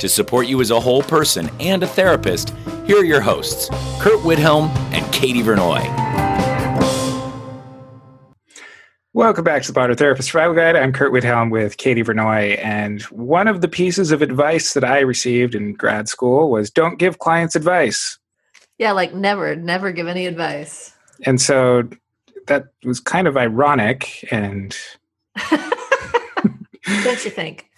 To support you as a whole person and a therapist, here are your hosts, Curt Widhalm and Katie Vernoy. Welcome back to the Modern Therapist Survival Guide. I'm Curt Widhalm with Katie Vernoy, and one of the pieces of advice that I received in grad school was don't give clients advice. Yeah, like never, never give any advice. And so that was kind of ironic and don't you think?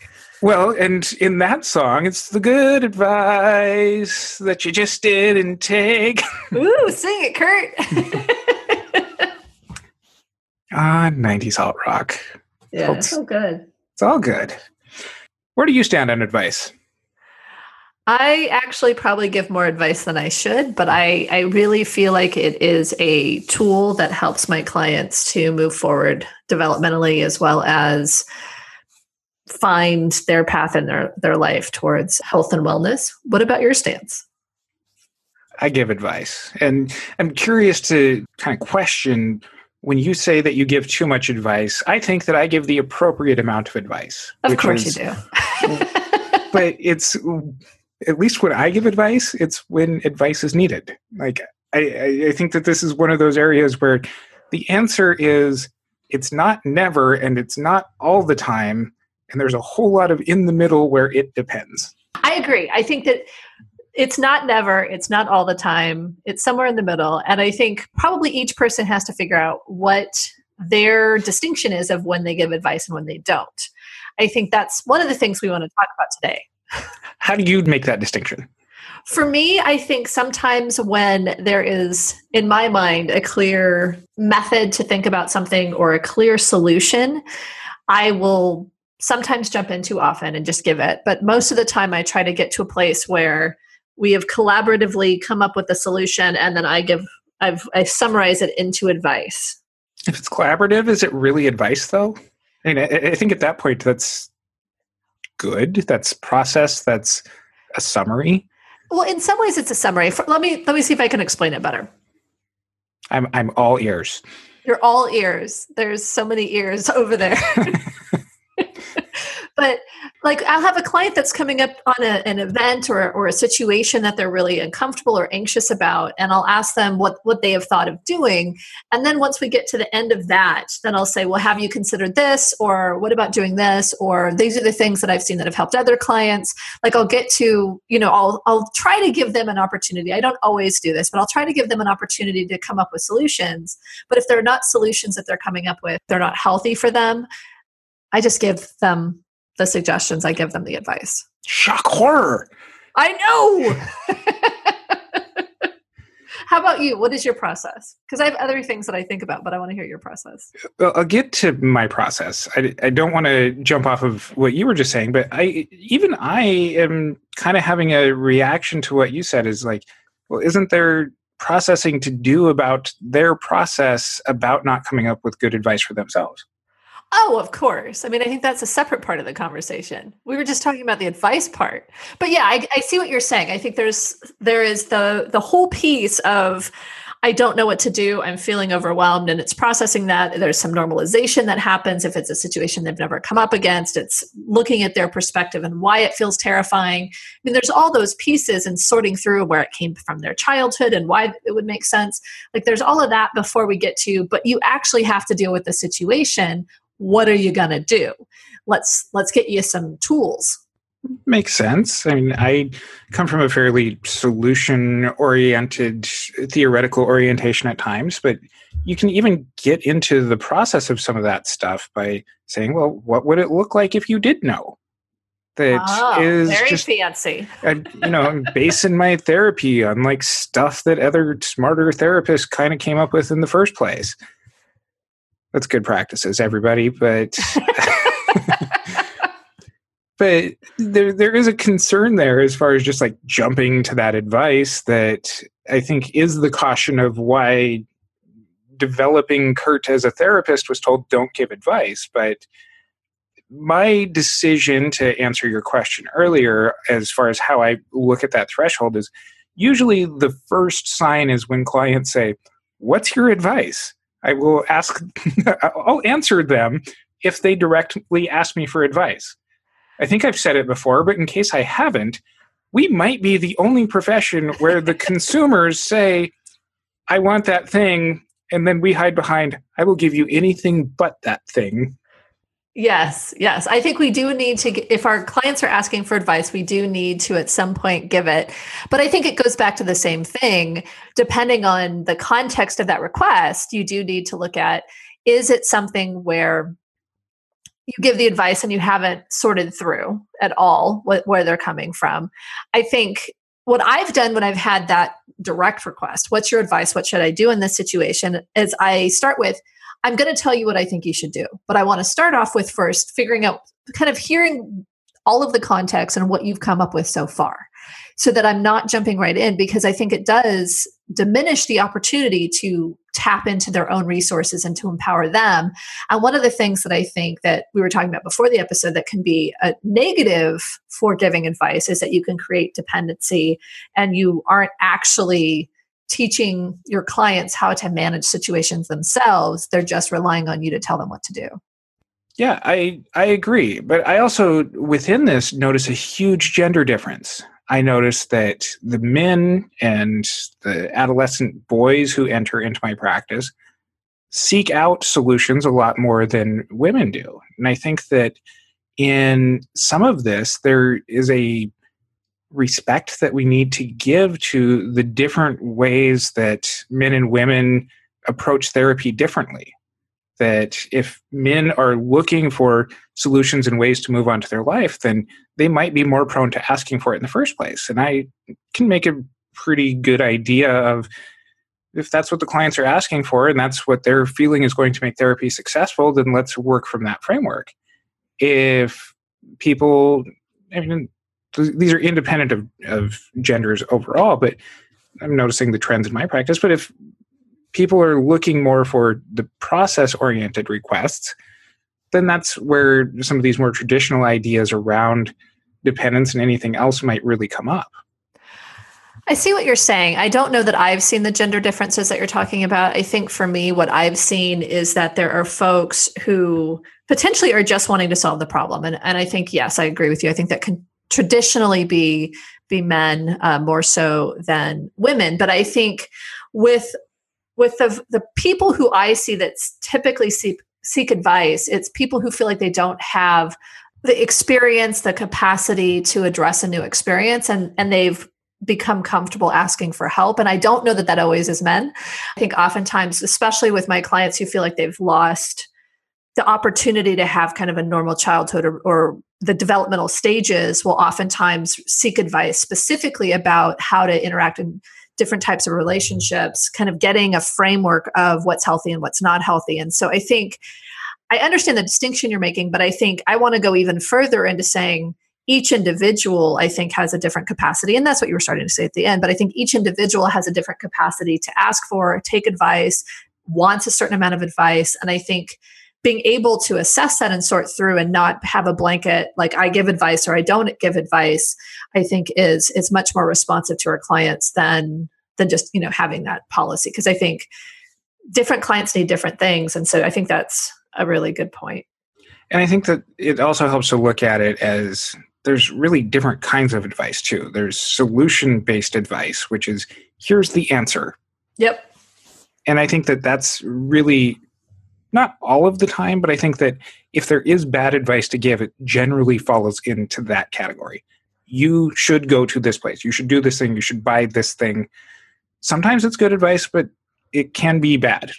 Well, and in that song, it's the good advice that you just didn't take. Ooh, sing it, Curt. ah, 90s alt rock. Yeah, it's all good. It's all good. Where do you stand on advice? I actually probably give more advice than I should, but I, I really feel like it is a tool that helps my clients to move forward developmentally as well as find their path in their, their life towards health and wellness. What about your stance? I give advice. And I'm curious to kind of question when you say that you give too much advice, I think that I give the appropriate amount of advice. Of course is, you do. but it's at least when I give advice, it's when advice is needed. Like I, I think that this is one of those areas where the answer is it's not never and it's not all the time and there's a whole lot of in the middle where it depends. I agree. I think that it's not never, it's not all the time, it's somewhere in the middle. And I think probably each person has to figure out what their distinction is of when they give advice and when they don't. I think that's one of the things we want to talk about today. How do you make that distinction? For me, I think sometimes when there is, in my mind, a clear method to think about something or a clear solution, I will sometimes jump in too often and just give it. But most of the time, I try to get to a place where we have collaboratively come up with a solution and then I give, I've, I summarize it into advice. If it's collaborative, is it really advice though? I mean, I, I think at that point, that's good. That's process. That's a summary. Well, in some ways, it's a summary. let me let me see if I can explain it better. I'm I'm all ears. You're all ears. There's so many ears over there. but like I'll have a client that's coming up on a, an event or, or a situation that they're really uncomfortable or anxious about, and I'll ask them what, what they have thought of doing. And then once we get to the end of that, then I'll say, Well, have you considered this? Or what about doing this? Or these are the things that I've seen that have helped other clients. Like I'll get to, you know, I'll, I'll try to give them an opportunity. I don't always do this, but I'll try to give them an opportunity to come up with solutions. But if they're not solutions that they're coming up with, they're not healthy for them. I just give them the suggestions, I give them the advice. Shock horror. I know. How about you? What is your process? Because I have other things that I think about, but I want to hear your process. Well, I'll get to my process. I, I don't want to jump off of what you were just saying, but I even I am kind of having a reaction to what you said. Is like, well, isn't there processing to do about their process about not coming up with good advice for themselves? Oh, of course. I mean, I think that's a separate part of the conversation. We were just talking about the advice part. But yeah, I, I see what you're saying. I think there's there is the the whole piece of I don't know what to do. I'm feeling overwhelmed, and it's processing that. There's some normalization that happens if it's a situation they've never come up against. It's looking at their perspective and why it feels terrifying. I mean, there's all those pieces and sorting through where it came from their childhood and why it would make sense. Like, there's all of that before we get to, but you actually have to deal with the situation what are you going to do let's let's get you some tools makes sense. I mean, I come from a fairly solution oriented, theoretical orientation at times, but you can even get into the process of some of that stuff by saying, well, what would it look like if you did know? That oh, is very just, fancy. I, you know, I'm basing my therapy on like stuff that other smarter therapists kind of came up with in the first place. That's good practices, everybody, but. but there there is a concern there as far as just like jumping to that advice that I think is the caution of why developing Curt as a therapist was told don't give advice. But my decision to answer your question earlier, as far as how I look at that threshold, is usually the first sign is when clients say, What's your advice? I will ask, I'll answer them if they directly ask me for advice. I think I've said it before, but in case I haven't, we might be the only profession where the consumers say, I want that thing, and then we hide behind, I will give you anything but that thing. Yes, yes. I think we do need to, if our clients are asking for advice, we do need to at some point give it. But I think it goes back to the same thing. Depending on the context of that request, you do need to look at is it something where you give the advice and you haven't sorted through at all what, where they're coming from. I think what I've done when I've had that direct request, what's your advice? What should I do in this situation? Is I start with, I'm going to tell you what I think you should do. But I want to start off with first figuring out, kind of hearing all of the context and what you've come up with so far so that I'm not jumping right in because I think it does diminish the opportunity to tap into their own resources and to empower them. And one of the things that I think that we were talking about before the episode that can be a negative for giving advice is that you can create dependency and you aren't actually teaching your clients how to manage situations themselves. They're just relying on you to tell them what to do. Yeah, I I agree, but I also within this notice a huge gender difference. I notice that the men and the adolescent boys who enter into my practice seek out solutions a lot more than women do. And I think that in some of this, there is a respect that we need to give to the different ways that men and women approach therapy differently that if men are looking for solutions and ways to move on to their life, then they might be more prone to asking for it in the first place. And I can make a pretty good idea of if that's what the clients are asking for and that's what they're feeling is going to make therapy successful, then let's work from that framework. If people, I mean, these are independent of, of genders overall, but I'm noticing the trends in my practice. But if people are looking more for the process oriented requests, then that's where some of these more traditional ideas around dependence and anything else might really come up. I see what you're saying. I don't know that I've seen the gender differences that you're talking about. I think for me, what I've seen is that there are folks who potentially are just wanting to solve the problem. And, and I think, yes, I agree with you. I think that can traditionally be be men uh, more so than women. But I think with with the the people who I see that typically seek seek advice, it's people who feel like they don't have the experience, the capacity to address a new experience, and and they've become comfortable asking for help. And I don't know that that always is men. I think oftentimes, especially with my clients who feel like they've lost the opportunity to have kind of a normal childhood or, or, the developmental stages will oftentimes seek advice specifically about how to interact in different types of relationships, kind of getting a framework of what's healthy and what's not healthy. And so I think I understand the distinction you're making, but I think I want to go even further into saying each individual, I think, has a different capacity. And that's what you were starting to say at the end. But I think each individual has a different capacity to ask for, take advice, wants a certain amount of advice. And I think being able to assess that and sort through and not have a blanket like I give advice or I don't give advice, I think is is much more responsive to our clients than than just you know having that policy because I think different clients need different things, and so I think that's a really good point. And I think that it also helps to look at it as there's really different kinds of advice too. There's solution based advice, which is here's the answer. Yep. And I think that that's really not all of the time, but I think that if there is bad advice to give, it generally falls into that category. You should go to this place. You should do this thing. You should buy this thing. Sometimes it's good advice, but it can be bad.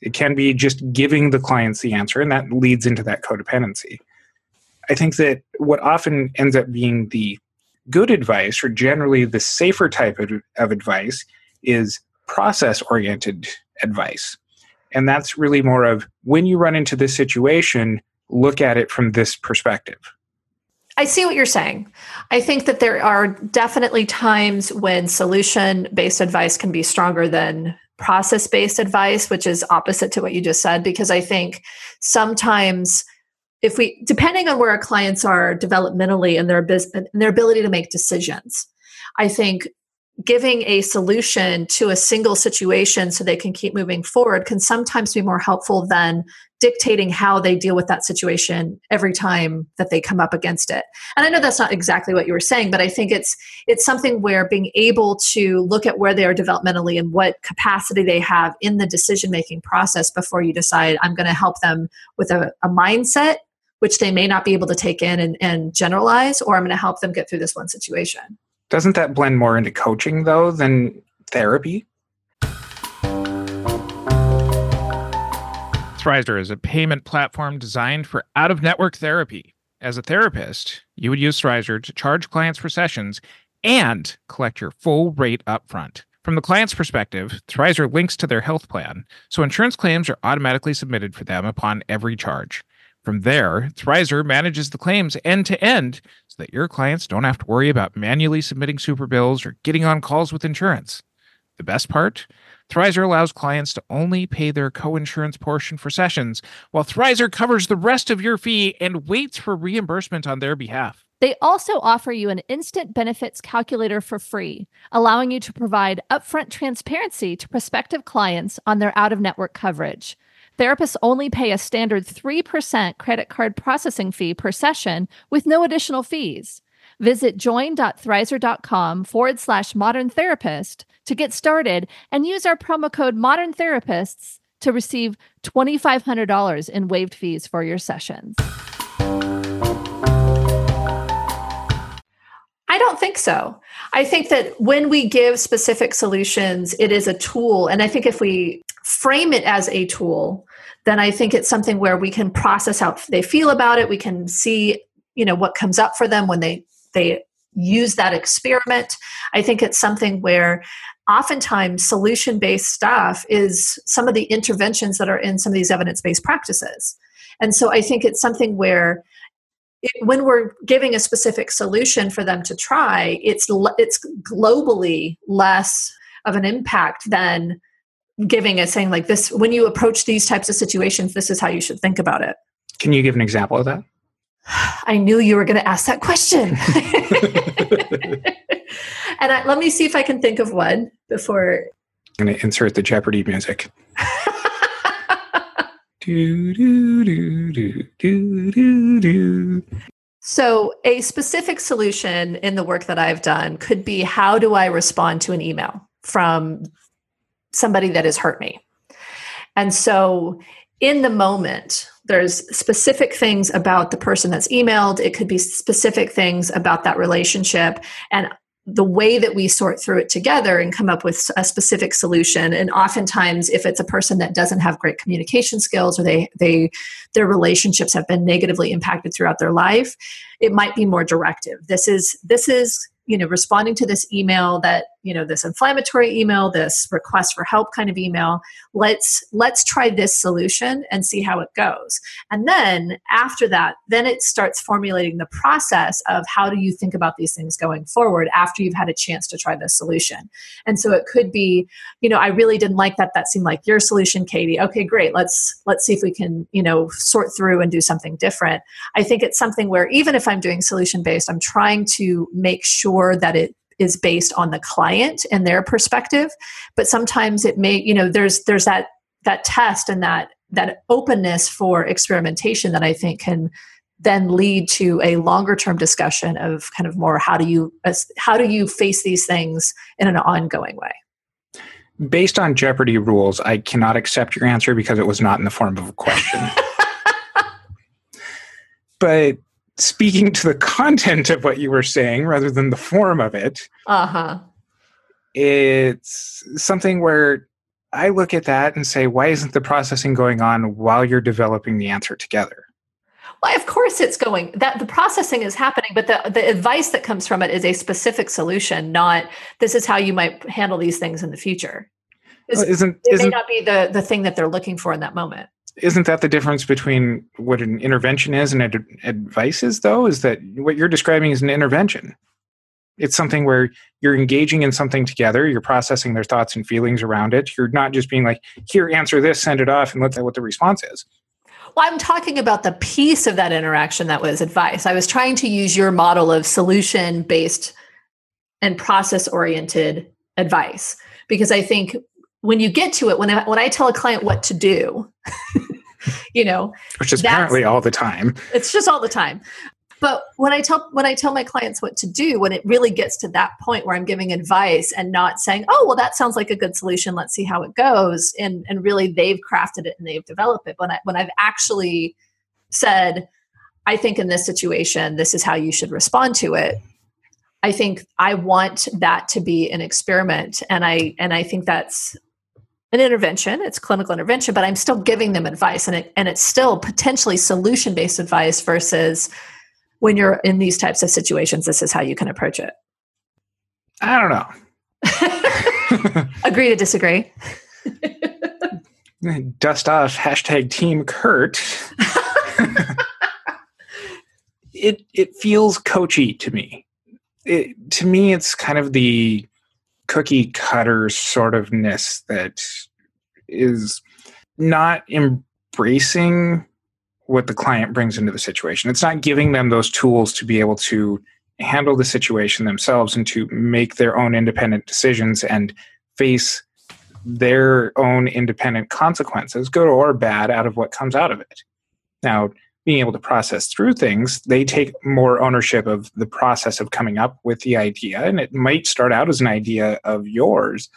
It can be just giving the clients the answer, and that leads into that codependency. I think that what often ends up being the good advice, or generally the safer type of, of advice, is process oriented advice. And that's really more of when you run into this situation, look at it from this perspective. I see what you're saying. I think that there are definitely times when solution based advice can be stronger than process based advice, which is opposite to what you just said, because I think sometimes if we depending on where our clients are developmentally and their business and their ability to make decisions i think giving a solution to a single situation so they can keep moving forward can sometimes be more helpful than dictating how they deal with that situation every time that they come up against it. And i know that's not exactly what you were saying but i think it's it's something where being able to look at where they are developmentally and what capacity they have in the decision making process before you decide i'm going to help them with a, a mindset which they may not be able to take in and, and generalize or i'm going to help them get through this one situation doesn't that blend more into coaching though than therapy? Thrizer is a payment platform designed for out of network therapy. As a therapist, you would use Thrizer to charge clients for sessions and collect your full rate upfront. From the client's perspective, Thrizer links to their health plan, so insurance claims are automatically submitted for them upon every charge. From there, Thrizer manages the claims end to end so that your clients don't have to worry about manually submitting super bills or getting on calls with insurance. The best part? Thrizer allows clients to only pay their co-insurance portion for sessions, while Thrizer covers the rest of your fee and waits for reimbursement on their behalf. They also offer you an instant benefits calculator for free, allowing you to provide upfront transparency to prospective clients on their out of network coverage. Therapists only pay a standard 3% credit card processing fee per session with no additional fees. Visit join.thrizer.com forward slash modern therapist to get started and use our promo code modern therapists to receive $2,500 in waived fees for your sessions. I don't think so. I think that when we give specific solutions, it is a tool. And I think if we frame it as a tool, then I think it's something where we can process how they feel about it. We can see, you know, what comes up for them when they they use that experiment. I think it's something where oftentimes solution based stuff is some of the interventions that are in some of these evidence based practices. And so I think it's something where it, when we're giving a specific solution for them to try, it's it's globally less of an impact than giving it saying like this when you approach these types of situations this is how you should think about it. Can you give an example of that? I knew you were going to ask that question. And I, let me see if i can think of one before. I'm going to insert the jeopardy music. Do, do, do, do, do, do, do. So, a specific solution in the work that I've done could be how do I respond to an email from somebody that has hurt me. And so in the moment, there's specific things about the person that's emailed. It could be specific things about that relationship. And the way that we sort through it together and come up with a specific solution and oftentimes if it's a person that doesn't have great communication skills or they they their relationships have been negatively impacted throughout their life it might be more directive this is this is you know responding to this email that you know this inflammatory email this request for help kind of email let's let's try this solution and see how it goes. And then after that then it starts formulating the process of how do you think about these things going forward after you've had a chance to try this solution. And so it could be you know i really didn't like that that seemed like your solution katie. Okay great. Let's let's see if we can you know sort through and do something different. I think it's something where even if i'm doing solution based i'm trying to make sure that it is based on the client and their perspective but sometimes it may you know there's there's that that test and that that openness for experimentation that i think can then lead to a longer term discussion of kind of more how do you how do you face these things in an ongoing way based on Jeopardy rules, I cannot accept your answer because it was not in the form of a question. but speaking to the content of what you were saying rather than the form of it, uh-huh. it's something where I look at that and say, why isn't the processing going on while you're developing the answer together? Well, of course it's going. That the processing is happening, but the the advice that comes from it is a specific solution, not this is how you might handle these things in the future. Well, isn't it isn't may not be the the thing that they're looking for in that moment. Isn't that the difference between what an intervention is and ad- advice is though is that what you're describing is an intervention. It's something where you're engaging in something together you're processing their thoughts and feelings around it. You're not just being like here answer this send it off and let's see what the response is. Well, I'm talking about the piece of that interaction that was advice. I was trying to use your model of solution based and process oriented advice because I think when you get to it, when I, when I tell a client what to do, you know, which is apparently all the time it's just all the time. But when I tell when I tell my clients what to do, when it really gets to that point where I'm giving advice and not saying, "Oh, well, that sounds like a good solution. Let's see how it goes," and and really they've crafted it and they've developed it. When I when I've actually said, "I think in this situation, this is how you should respond to it," I think I want that to be an experiment, and I and I think that's an intervention. It's clinical intervention, but I'm still giving them advice, and it and it's still potentially solution based advice versus when you're in these types of situations, this is how you can approach it. i don't know Agree to disagree. dust off hashtag team Curt it it feels coachy to me it, to me it's kind of the cookie cutter sort of ness that is not embracing what the client brings into the situation it's not giving them those tools to be able to handle the situation themselves and to make their own independent decisions and face their own independent consequences, good or bad, out of what comes out of it. Now, being able to process through things, they take more ownership of the process of coming up with the idea. And it might start out as an idea of yours.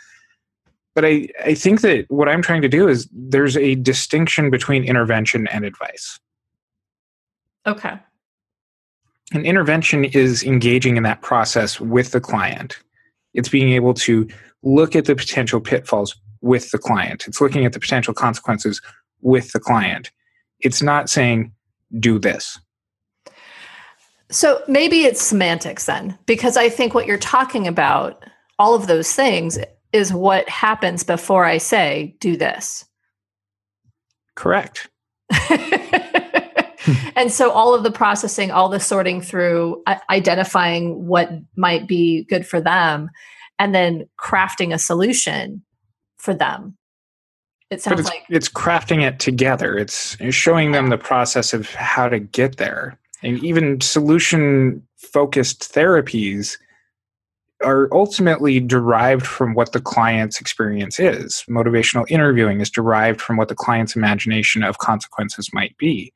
But I, I think that what I'm trying to do is there's a distinction between intervention and advice. Okay. An intervention is engaging in that process with the client. It's being able to look at the potential pitfalls with the client. It's looking at the potential consequences with the client. It's not saying, do this. So maybe it's semantics then, because I think what you're talking about, all of those things, is what happens before I say, do this. Correct. and so all of the processing, all the sorting through, identifying what might be good for them, and then crafting a solution for them. It But sounds it's, like it's crafting it together. It's showing them the process of how to get there. And even solution focused therapies are ultimately derived from what the client's experience is. Motivational interviewing is derived from what the client's imagination of consequences might be.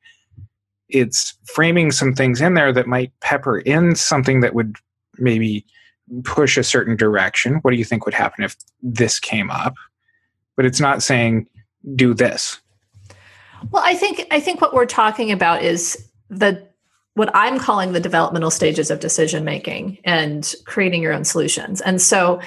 It's framing some things in there that might pepper in something that would maybe push a certain direction. What do you think would happen if this came up? But it's not saying do this. Well, I think I think what we're talking about is the what I'm calling the developmental stages of decision making and creating your own solutions. And so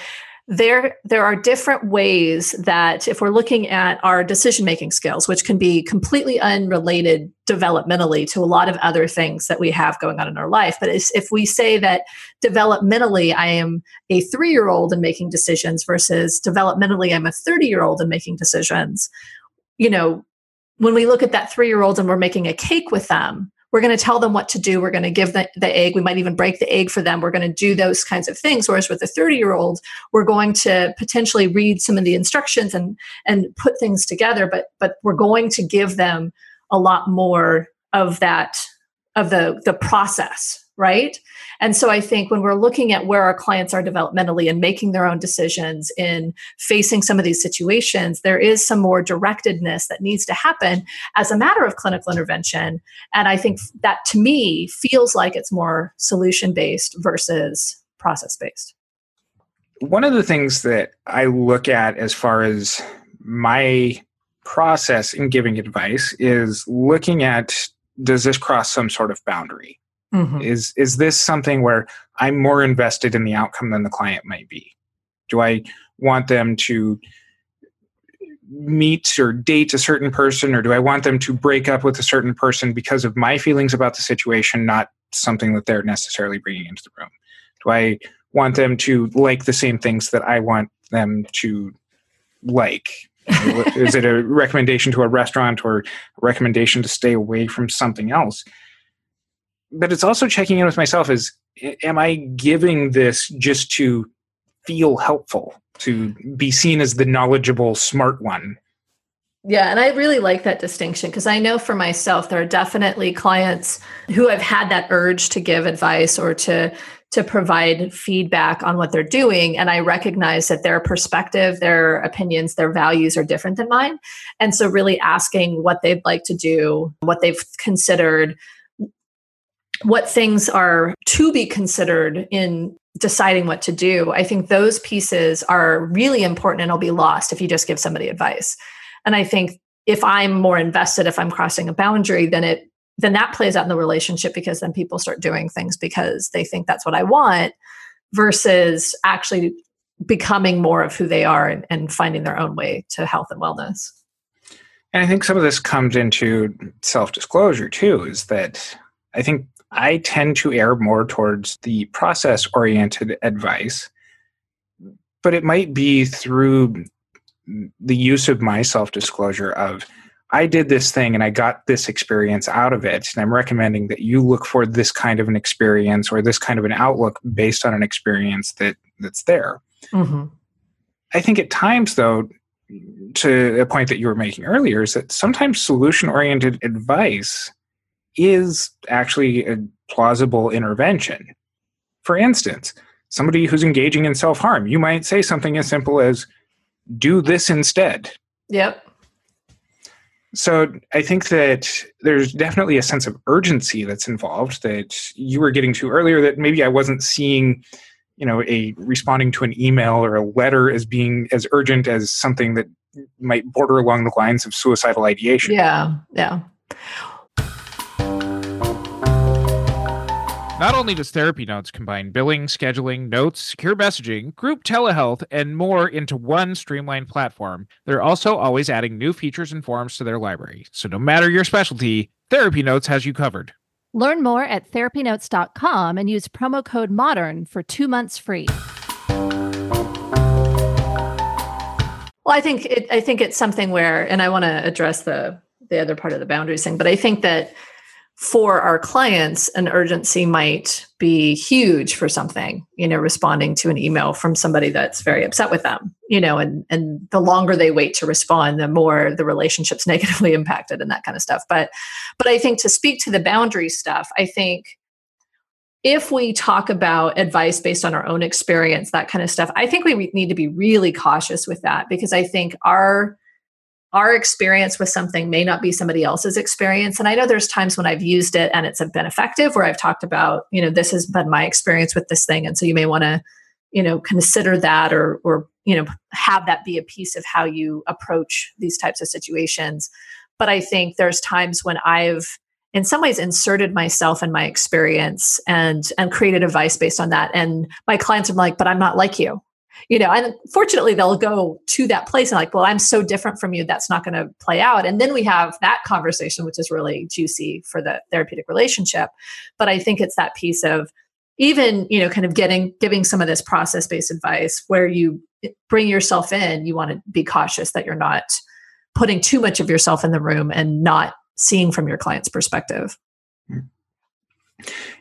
there there are different ways that if we're looking at our decision making skills which can be completely unrelated developmentally to a lot of other things that we have going on in our life but if we say that developmentally i am a 3-year-old and making decisions versus developmentally i'm a 30-year-old and making decisions you know when we look at that 3-year-old and we're making a cake with them we're going to tell them what to do. We're going to give the, the egg. We might even break the egg for them. We're going to do those kinds of things. Whereas with a 30 year old we're going to potentially read some of the instructions and and put things together but but we're going to give them a lot more of that of the the process right and so i think when we're looking at where our clients are developmentally and making their own decisions in facing some of these situations there is some more directedness that needs to happen as a matter of clinical intervention and I think that to me feels like it's more solution based versus process based. one of the things that I look at as far as my process in giving advice is looking at does this cross some sort of boundary? Mm-hmm. Is is this something where I'm more invested in the outcome than the client might be? Do I want them to meet or date a certain person, or do I want them to break up with a certain person because of my feelings about the situation, not something that they're necessarily bringing into the room? Do I want them to like the same things that I want them to like? is it a recommendation to a restaurant or a recommendation to stay away from something else? But it's also checking in with myself is am I giving this just to feel helpful? to be seen as the knowledgeable, smart one. Yeah, and I really like that distinction because I know for myself there are definitely clients who have had that urge to give advice or to to provide feedback on what they're doing and I recognize that their perspective, their opinions, their values are different than mine. And so really asking what they'd like to do, what they've considered, what things are to be considered in deciding what to do, I think those pieces are really important and will be lost if you just give somebody advice. And I think if I'm more invested, if I'm crossing a boundary, then it then that plays out in the relationship because then people start doing things because they think that's what I want versus actually becoming more of who they are and, and finding their own way to health and wellness. And I think some of this comes into self disclosure too, is that I think I tend to err more towards the process oriented advice, but it might be through the use of my self disclosure of I did this thing and I got this experience out of it. And I'm recommending that you look for this kind of an experience or this kind of an outlook based on an experience that that's there. Mm-hmm. I think at times, though, to a point that you were making earlier, is that sometimes solution oriented advice is actually a plausible intervention. For instance, somebody who's engaging in self harm, you might say something as simple as, do this instead. Yep. So I think that there's definitely a sense of urgency that's involved that you were getting to earlier that maybe I wasn't seeing, you know, a responding to an email or a letter as being as urgent as something that might border along the lines of suicidal ideation. Yeah. Yeah. Not only does Therapy Notes combine billing, scheduling, notes, secure messaging, group telehealth, and more into one streamlined platform, they're also always adding new features and forms to their library. So no matter your specialty, Therapy Notes has you covered. Learn more at therapynotes.com and use promo code MODERN for two months free. Well, I think it, I think it's something where, and I want to address the the other part of the boundaries thing, but I think that for our clients, an urgency might be huge for something, you know, responding to an email from somebody that's very upset with them, you know, and and the longer they wait to respond, the more the relationship's negatively impacted and that kind of stuff. But but I think to speak to the boundary stuff, I think if we talk about advice based on our own experience, that kind of stuff, I think we need to be really cautious with that because I think our our experience with something may not be somebody else's experience. And i know there's times when i've used it and it's been effective where i've talked about you know this has been my experience with this thing. And so you may want to you know consider that or or you know have that be a piece of how you approach these types of situations. But i think there's times when i've in some ways inserted myself in my experience and and created advice based on that. And my clients are like but i'm not like you you know and fortunately they'll go to that place and like well i'm so different from you. That's not going to play out. And then we have that conversation which is really juicy for the therapeutic relationship. But i think it's that piece of even you know kind of getting giving some of this process based advice where you bring yourself in you want to be cautious that you're not putting too much of yourself in the room and not seeing from your client's perspective. Mm-hmm.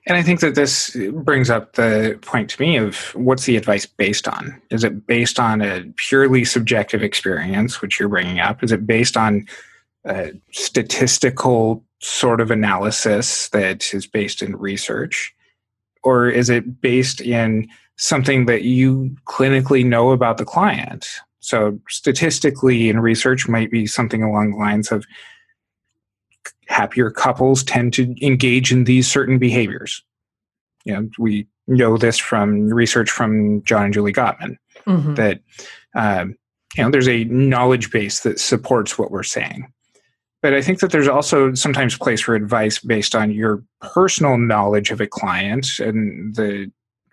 And I think that this brings up the point to me of what's the advice based on? Is it based on a purely subjective experience, which you're bringing up? Is it based on a statistical sort of analysis that is based in research? Or is it based in something that you clinically know about the client? So, statistically, in research, might be something along the lines of happier couples tend to engage in these certain behaviors. You know, we know this from research from John and Julie Gottman Mhm. that um, you know there's a knowledge base that supports what we're saying but i think that there's also sometimes place for advice based on your personal knowledge of a client and the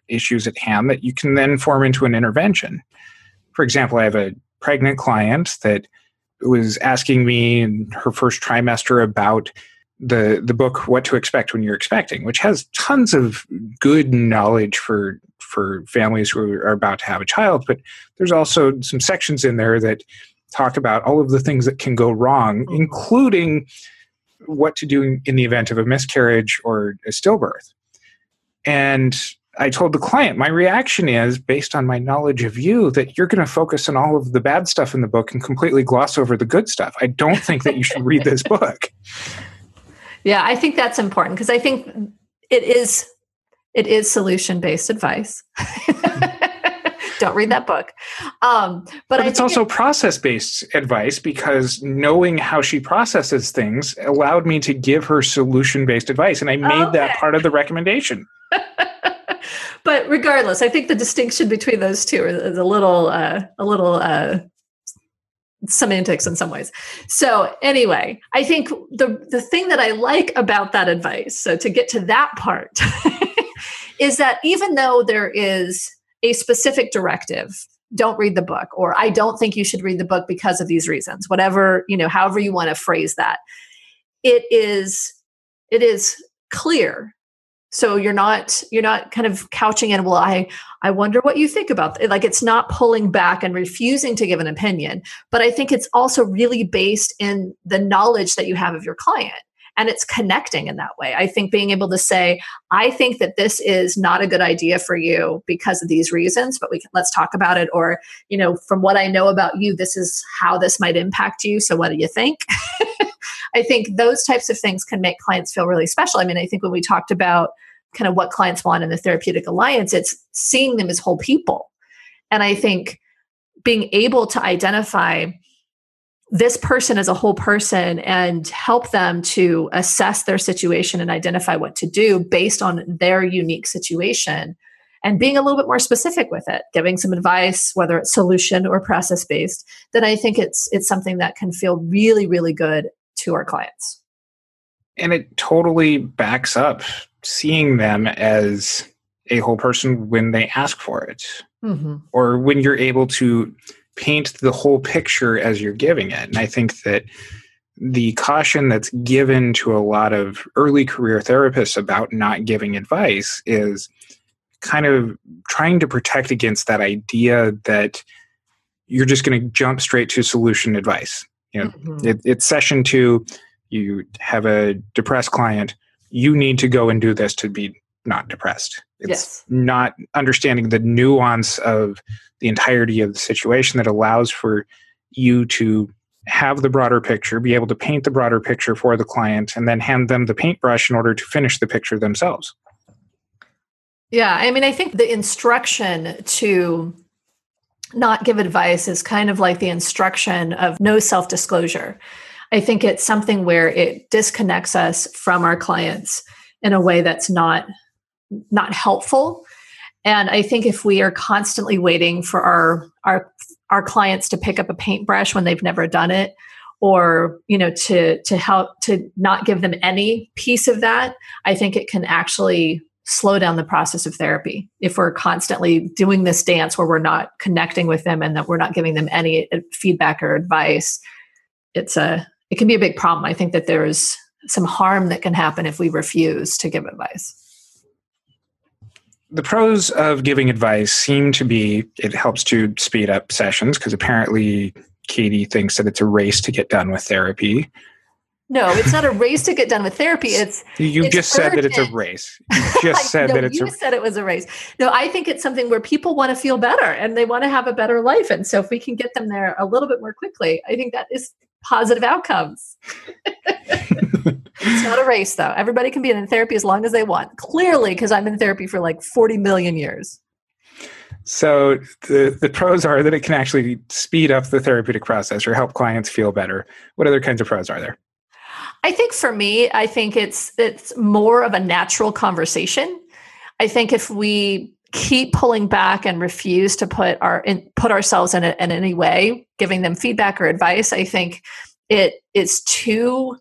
issues at hand that you can then form into an intervention for example i have a pregnant client that was asking me in her first trimester about the the book what to expect when you're expecting which has tons of good knowledge for for families who are about to have a child but there's also some sections in there that talk about all of the things that can go wrong mm-hmm. including what to do in the event of a miscarriage or a stillbirth. And I told the client, my reaction is based on my knowledge of you that you're going to focus on all of the bad stuff in the book and completely gloss over the good stuff. I don't think that you should read this book. Yeah, I think that's important because I think it is it is solution based advice. Don't read that book. Um, but, But, it's also it- process based advice because knowing how she processes things allowed me to give her solution based advice. And I made that part of the recommendation. but regardless, I think the distinction between those two is a little uh, a little uh, semantics in some ways. So anyway, I think the the thing that I like about that advice, so to get to that part, is that even though there is a specific directive, don't read the book, or I don't think you should read the book because of these reasons, whatever, you know, however you want to phrase that, it is it is clear so you're not you're not kind of couching in well i i wonder what you think about it like it's not pulling back and refusing to give an opinion but i think it's also really based in the knowledge that you have of your client and it's connecting in that way. I think being able to say i think that this is not a good idea for you because of these reasons but we can let's talk about it or you know from what i know about you this is how this might impact you so what do you think? I think those types of things can make clients feel really special. I mean i think when we talked about kind of what clients want in the therapeutic alliance it's seeing them as whole people. And i think being able to identify this person as a whole person and help them to assess their situation and identify what to do based on their unique situation and being a little bit more specific with it giving some advice whether it's solution or process based then i think it's it's something that can feel really really good to our clients. And it totally backs up seeing them as a whole person when they ask for it. mm-hmm. or when you're able to paint the whole picture as you're giving it. And I think that the caution that's given to a lot of early career therapists about not giving advice is kind of trying to protect against that idea that you're just going to jump straight to solution advice. You know, Mhm. it, it's session two, you have a depressed client, you need to go and do this to be not depressed. It's Yes. not understanding the nuance of the entirety of the situation that allows for you to have the broader picture, be able to paint the broader picture for the client, and then hand them the paintbrush in order to finish the picture themselves. Yeah, I mean, I think the instruction to not give advice is kind of like the instruction of no self disclosure. I think it's something where it disconnects us from our clients in a way that's not not helpful. And I think if we are constantly waiting for our our our clients to pick up a paintbrush when they've never done it or you know to to help to not give them any piece of that, I think it can actually slow down the process of therapy if we're constantly doing this dance where we're not connecting with them and that we're not giving them any uh, feedback or advice it's a it can be a big problem i think that there's some harm that can happen if we refuse to give advice The pros of giving advice seem to be it helps to speed up sessions because apparently Katie thinks that it's a race to get done with therapy. no it's not a race to get done with therapy it's You It's just said that it's a race. You just said no, that it's you a said it was a race no i think it's something where people want to feel better and they want to have a better life and so if we can get them there a little bit more quickly i think that is positive outcomes it's not a race though everybody can be in therapy as long as they want clearly because i'm in therapy for like 40 million years So the the pros are that it can actually speed up the therapeutic process or help clients feel better. What other kinds of pros are there? I think for me, I think it's it's more of a natural conversation. I think if we keep pulling back and refuse to put our in, put ourselves in, a, in any way, giving them feedback or advice, I think it is too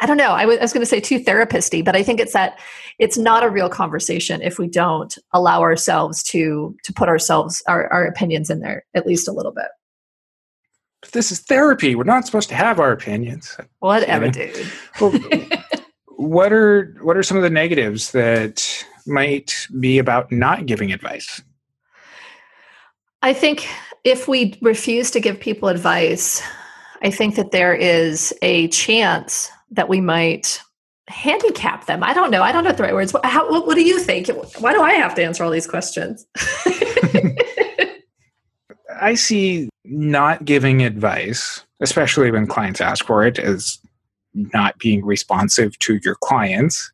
I don't know. I was, was going to say too therapist-y, but I think it's that it's not a real conversation if we don't allow ourselves to to put ourselves our, our opinions in there at least a little bit. But this is therapy. We're not supposed to have our opinions. Whatever, yeah. dude. well, what are what are some of the negatives that might be about not giving advice? I think if we refuse to give people advice, I think that there is a chance that we might handicap them. I don't know. I don't know the right words. How, what, what do you think? Why do I have to answer all these questions? I see not giving advice, especially when clients ask for it, as not being responsive to your clients.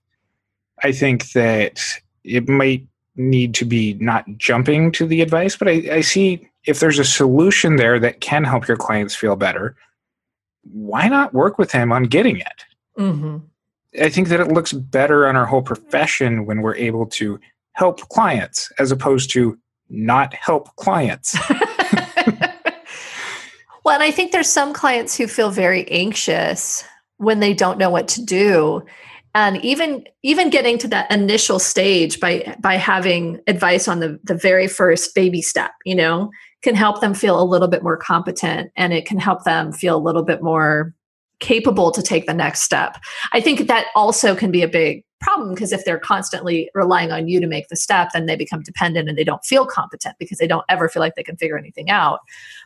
I think that it might need to be not jumping to the advice, but I, I see if there's a solution there that can help your clients feel better, why not work with him on getting it? Mm-hmm. I think that it looks better on our whole profession when we're able to help clients as opposed to not help clients. well, and I think there's some clients who feel very anxious when they don't know what to do. And even even getting to that initial stage by by having advice on the, the very first baby step, you know, can help them feel a little bit more competent and it can help them feel a little bit more capable to take the next step. I think that also can be a big problem because if they're constantly relying on you to make the step, then they become dependent and they don't feel competent because they don't ever feel like they can figure anything out.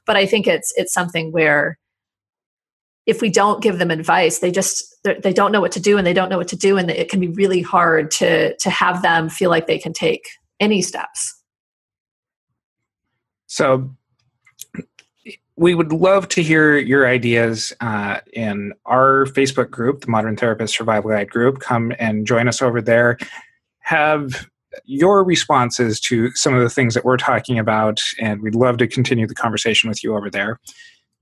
But I think it's it's something where if we don't give them advice, they just they don't know what to do and they don't know what to do and it can be really hard to to have them feel like they can take any steps. So we would love to hear your ideas uh, in our Facebook group, the Modern Therapist Survival Guide group. Come and join us over there. Have your responses to some of the things that we're talking about, and we'd love to continue the conversation with you over there.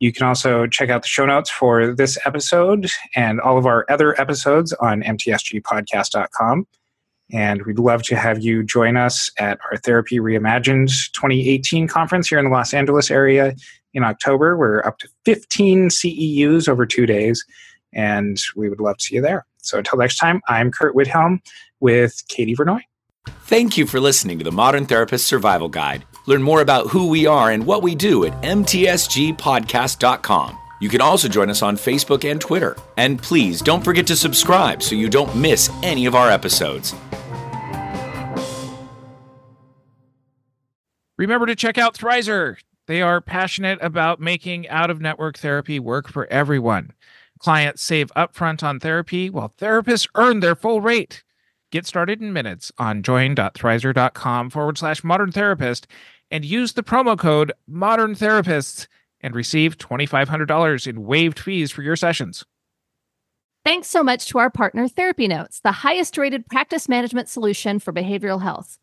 You can also check out the show notes for this episode and all of our other episodes on mtsgpodcast.com. And we'd love to have you join us at our Therapy Reimagined 2018 conference here in the Los Angeles area in October. We're up to 15 CEUs over two days, and we would love to see you there. So until next time, I'm Curt Widhalm with Katie Vernoy. Thank you for listening to the Modern Therapist Survival Guide. Learn more about who we are and what we do at mtsgpodcast.com. You can also join us on Facebook and Twitter. And please don't forget to subscribe so you don't miss any of our episodes. Remember to check out Thrizer. They are passionate about making out of network therapy work for everyone. Clients save upfront on therapy while therapists earn their full rate. Get started in minutes on join.thrizer.com forward slash modern therapist and use the promo code modern therapists and receive $2,500 in waived fees for your sessions. Thanks so much to our partner, Therapy Notes, the highest rated practice management solution for behavioral health.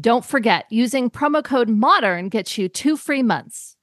Don't forget, using promo code MODERN gets you two free months.